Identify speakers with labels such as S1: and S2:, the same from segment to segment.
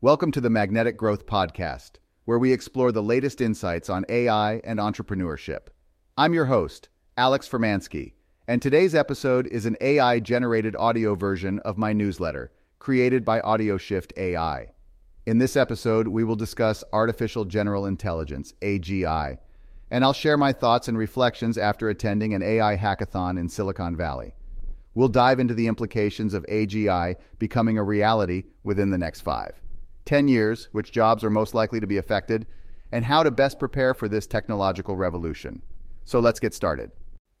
S1: Welcome to the Magnetic Growth Podcast, where we explore the latest insights on AI and entrepreneurship. I'm your host, Alex Furmansky, and today's episode is an AI generated audio version of my newsletter, created by AudioShift AI. In this episode, we will discuss artificial general intelligence, AGI, and I'll share my thoughts and reflections after attending an AI hackathon in Silicon Valley. We'll dive into the implications of AGI becoming a reality within the next five. 10 years, which jobs are most likely to be affected, and how to best prepare for this technological revolution. So let's get started.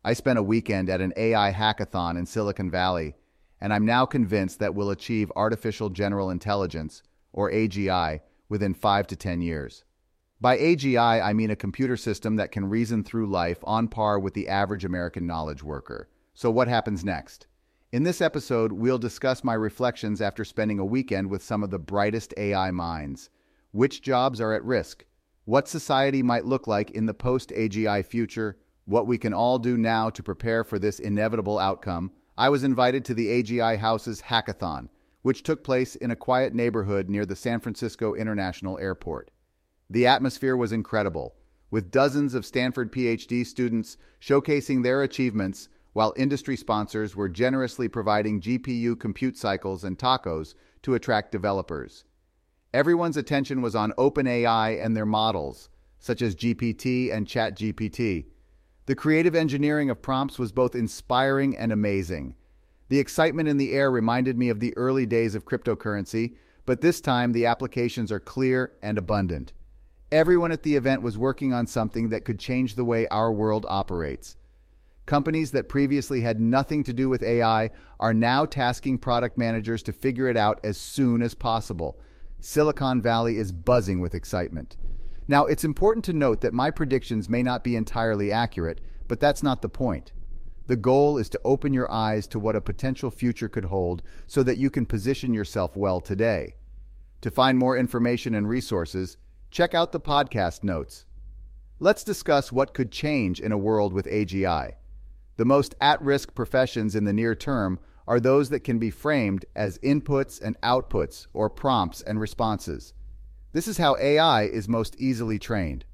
S1: I spent a weekend at an AI hackathon in Silicon Valley, and I'm now convinced that we'll achieve artificial general intelligence, or AGI, within 5 to 10 years. By AGI, I mean a computer system that can reason through life on par with the average American knowledge worker. So what happens next? In this episode, we'll discuss my reflections after spending a weekend with some of the brightest AI minds. Which jobs are at risk? What society might look like in the post-AGI future? What we can all do now to prepare for this inevitable outcome? I was invited to the AGI House's hackathon, which took place in a quiet neighborhood near the San Francisco International Airport. The atmosphere was incredible, with dozens of Stanford PhD students showcasing their achievements while industry sponsors were generously providing GPU compute cycles and tacos to attract developers. Everyone's attention was on OpenAI and their models, such as GPT and ChatGPT. The creative engineering of prompts was both inspiring and amazing. The excitement in the air reminded me of the early days of cryptocurrency, but this time the applications are clear and abundant. Everyone at the event was working on something that could change the way our world operates. Companies that previously had nothing to do with AI are now tasking product managers to figure it out as soon as possible. Silicon Valley is buzzing with excitement. Now, it's important to note that my predictions may not be entirely accurate, but that's not the point. The goal is to open your eyes to what a potential future could hold so that you can position yourself well today. To find more information and resources, check out the podcast notes. Let's discuss what could change in a world with AGI. The most at risk professions in the near term are those that can be framed as inputs and outputs, or prompts and responses. This is how AI is most easily trained.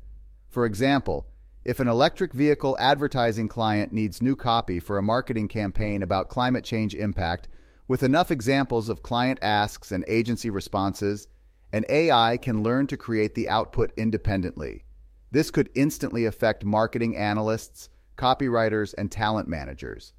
S1: For example, if an electric vehicle advertising client needs new copy for a marketing campaign about climate change impact, with enough examples of client asks and agency responses, an AI can learn to create the output independently. This could instantly affect marketing analysts, copywriters, and talent managers.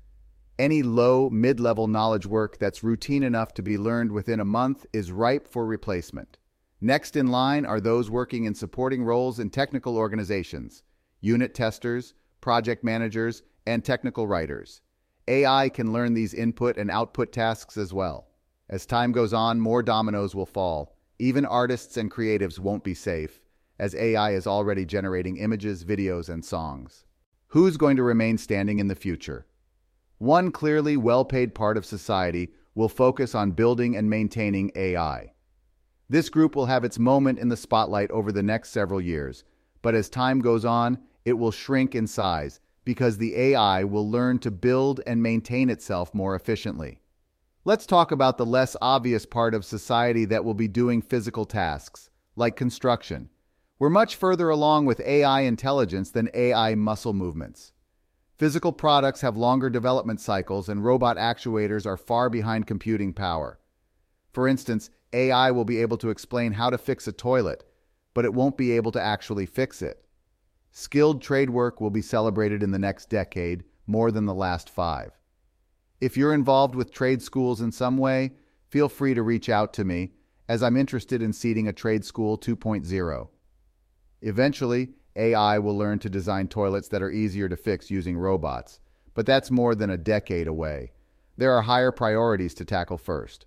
S1: Any low, mid level knowledge work that's routine enough to be learned within a month is ripe for replacement. Next in line are those working in supporting roles in technical organizations, unit testers, project managers, and technical writers. AI can learn these input and output tasks as well. As time goes on, more dominoes will fall. Even artists and creatives won't be safe, as AI is already generating images, videos, and songs. Who's going to remain standing in the future? One clearly well-paid part of society will focus on building and maintaining AI. This group will have its moment in the spotlight over the next several years, but as time goes on, it will shrink in size because the AI will learn to build and maintain itself more efficiently. Let's talk about the less obvious part of society that will be doing physical tasks, like construction, we're much further along with AI intelligence than AI muscle movements. Physical products have longer development cycles, and robot actuators are far behind computing power. For instance, AI will be able to explain how to fix a toilet, but it won't be able to actually fix it. Skilled trade work will be celebrated in the next decade more than the last five. If you're involved with trade schools in some way, feel free to reach out to me, as I'm interested in seeding a trade school 2.0. Eventually, AI will learn to design toilets that are easier to fix using robots, but that's more than a decade away. There are higher priorities to tackle first.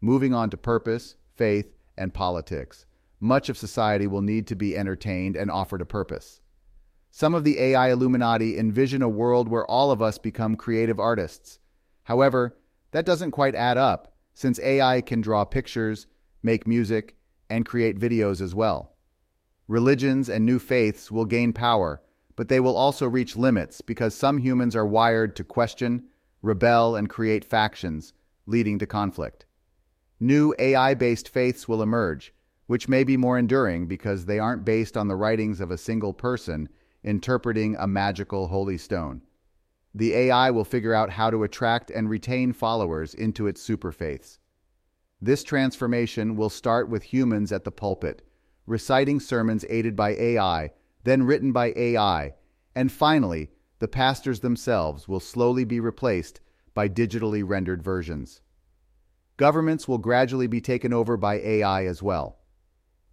S1: Moving on to purpose, faith, and politics. Much of society will need to be entertained and offered a purpose. Some of the AI Illuminati envision a world where all of us become creative artists. However, that doesn't quite add up, since AI can draw pictures, make music, and create videos as well. Religions and new faiths will gain power, but they will also reach limits because some humans are wired to question, rebel, and create factions, leading to conflict. New AI-based faiths will emerge, which may be more enduring because they aren't based on the writings of a single person interpreting a magical holy stone. The AI will figure out how to attract and retain followers into its superfaiths. This transformation will start with humans at the pulpit, reciting sermons aided by AI, then written by AI, and finally, the pastors themselves will slowly be replaced by digitally rendered versions. Governments will gradually be taken over by AI as well.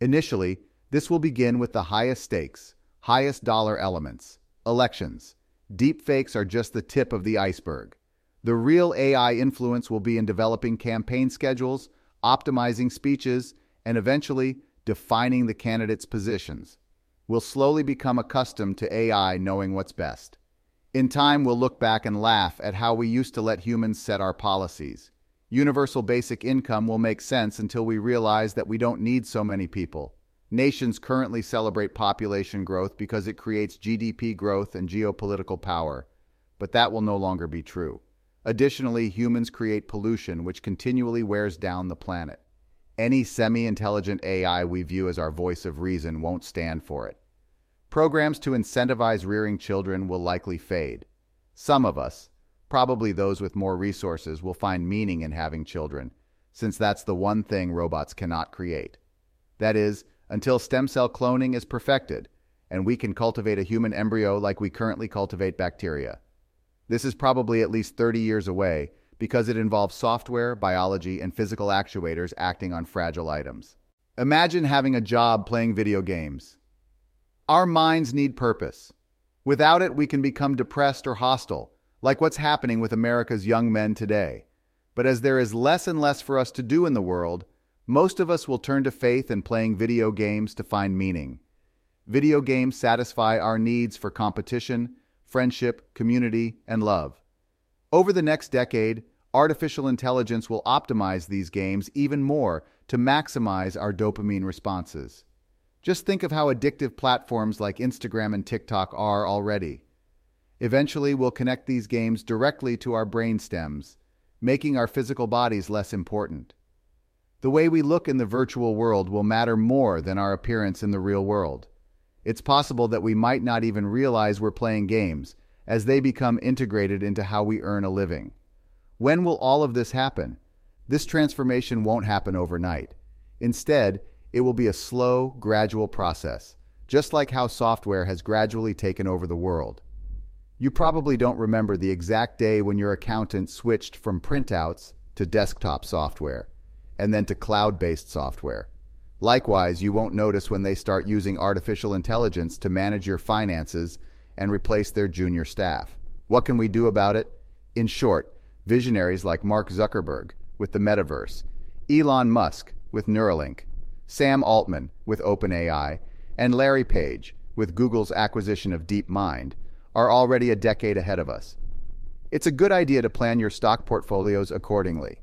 S1: Initially, this will begin with the highest stakes, highest dollar elements, elections. Deepfakes are just the tip of the iceberg. The real AI influence will be in developing campaign schedules, optimizing speeches, and eventually defining the candidate's positions. We'll slowly become accustomed to AI knowing what's best. In time, we'll look back and laugh at how we used to let humans set our policies. Universal basic income will make sense until we realize that we don't need so many people. Nations currently celebrate population growth because it creates GDP growth and geopolitical power, but that will no longer be true. Additionally, humans create pollution which continually wears down the planet. Any semi-intelligent AI we view as our voice of reason won't stand for it. Programs to incentivize rearing children will likely fade. Some of us, probably those with more resources, will find meaning in having children, since that's the one thing robots cannot create. That is, until stem cell cloning is perfected, and we can cultivate a human embryo like we currently cultivate bacteria. This is probably at least 30 years away because it involves software, biology, and physical actuators acting on fragile items. Imagine having a job playing video games. Our minds need purpose. Without it, we can become depressed or hostile, like what's happening with America's young men today. But as there is less and less for us to do in the world, most of us will turn to faith and playing video games to find meaning. Video games satisfy our needs for competition, friendship, community, and love. Over the next decade, artificial intelligence will optimize these games even more to maximize our dopamine responses. Just think of how addictive platforms like Instagram and TikTok are already. Eventually, we'll connect these games directly to our brain stems, making our physical bodies less important. The way we look in the virtual world will matter more than our appearance in the real world. It's possible that we might not even realize we're playing games as they become integrated into how we earn a living. When will all of this happen? This transformation won't happen overnight. Instead, it will be a slow, gradual process, just like how software has gradually taken over the world. You probably don't remember the exact day when your accountant switched from printouts to desktop software and then to cloud-based software. Likewise, you won't notice when they start using artificial intelligence to manage your finances and replace their junior staff. What can we do about it? In short, visionaries like Mark Zuckerberg with the metaverse, Elon Musk with Neuralink, Sam Altman with OpenAI, and Larry Page with Google's acquisition of DeepMind are already a decade ahead of us. It's a good idea to plan your stock portfolios accordingly.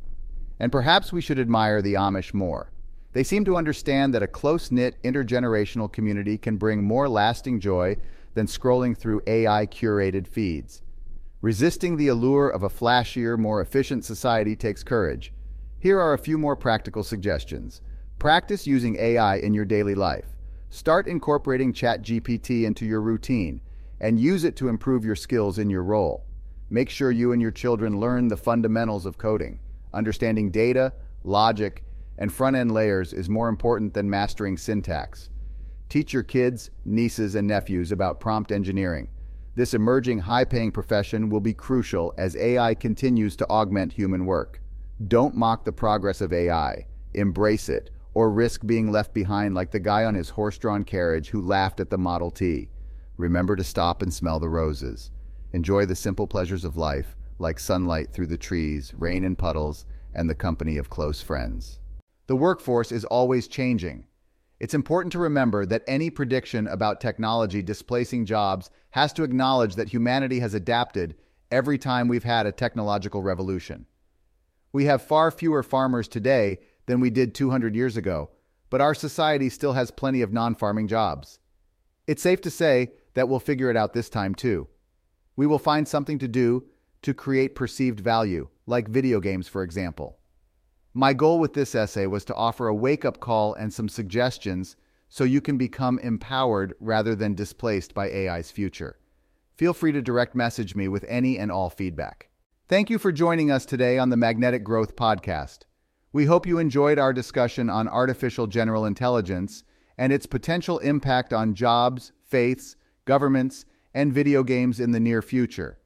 S1: And perhaps we should admire the Amish more. They seem to understand that a close-knit intergenerational community can bring more lasting joy than scrolling through AI-curated feeds. Resisting the allure of a flashier, more efficient society takes courage. Here are a few more practical suggestions. Practice using AI in your daily life. Start incorporating ChatGPT into your routine and use it to improve your skills in your role. Make sure you and your children learn the fundamentals of coding. Understanding data, logic, and front-end layers is more important than mastering syntax. Teach your kids, nieces, and nephews about prompt engineering. This emerging high-paying profession will be crucial as AI continues to augment human work. Don't mock the progress of AI. Embrace it, or risk being left behind like the guy on his horse-drawn carriage who laughed at the Model T. Remember to stop and smell the roses. Enjoy the simple pleasures of life like sunlight through the trees, rain in puddles, and the company of close friends. The workforce is always changing. It's important to remember that any prediction about technology displacing jobs has to acknowledge that humanity has adapted every time we've had a technological revolution. We have far fewer farmers today than we did 200 years ago, but our society still has plenty of non-farming jobs. It's safe to say that we'll figure it out this time too. We will find something to do to create perceived value, like video games, for example. My goal with this essay was to offer a wake-up call and some suggestions so you can become empowered rather than displaced by AI's future. Feel free to direct message me with any and all feedback. Thank you for joining us today on the Magnetic Growth Podcast. We hope you enjoyed our discussion on artificial general intelligence and its potential impact on jobs, faiths, governments, and video games in the near future.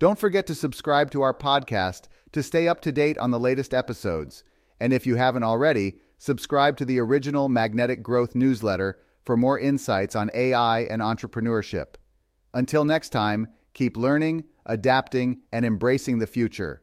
S1: Don't forget to subscribe to our podcast to stay up to date on the latest episodes. And if you haven't already, subscribe to the original Magnetic Growth newsletter for more insights on AI and entrepreneurship. Until next time, keep learning, adapting, and embracing the future.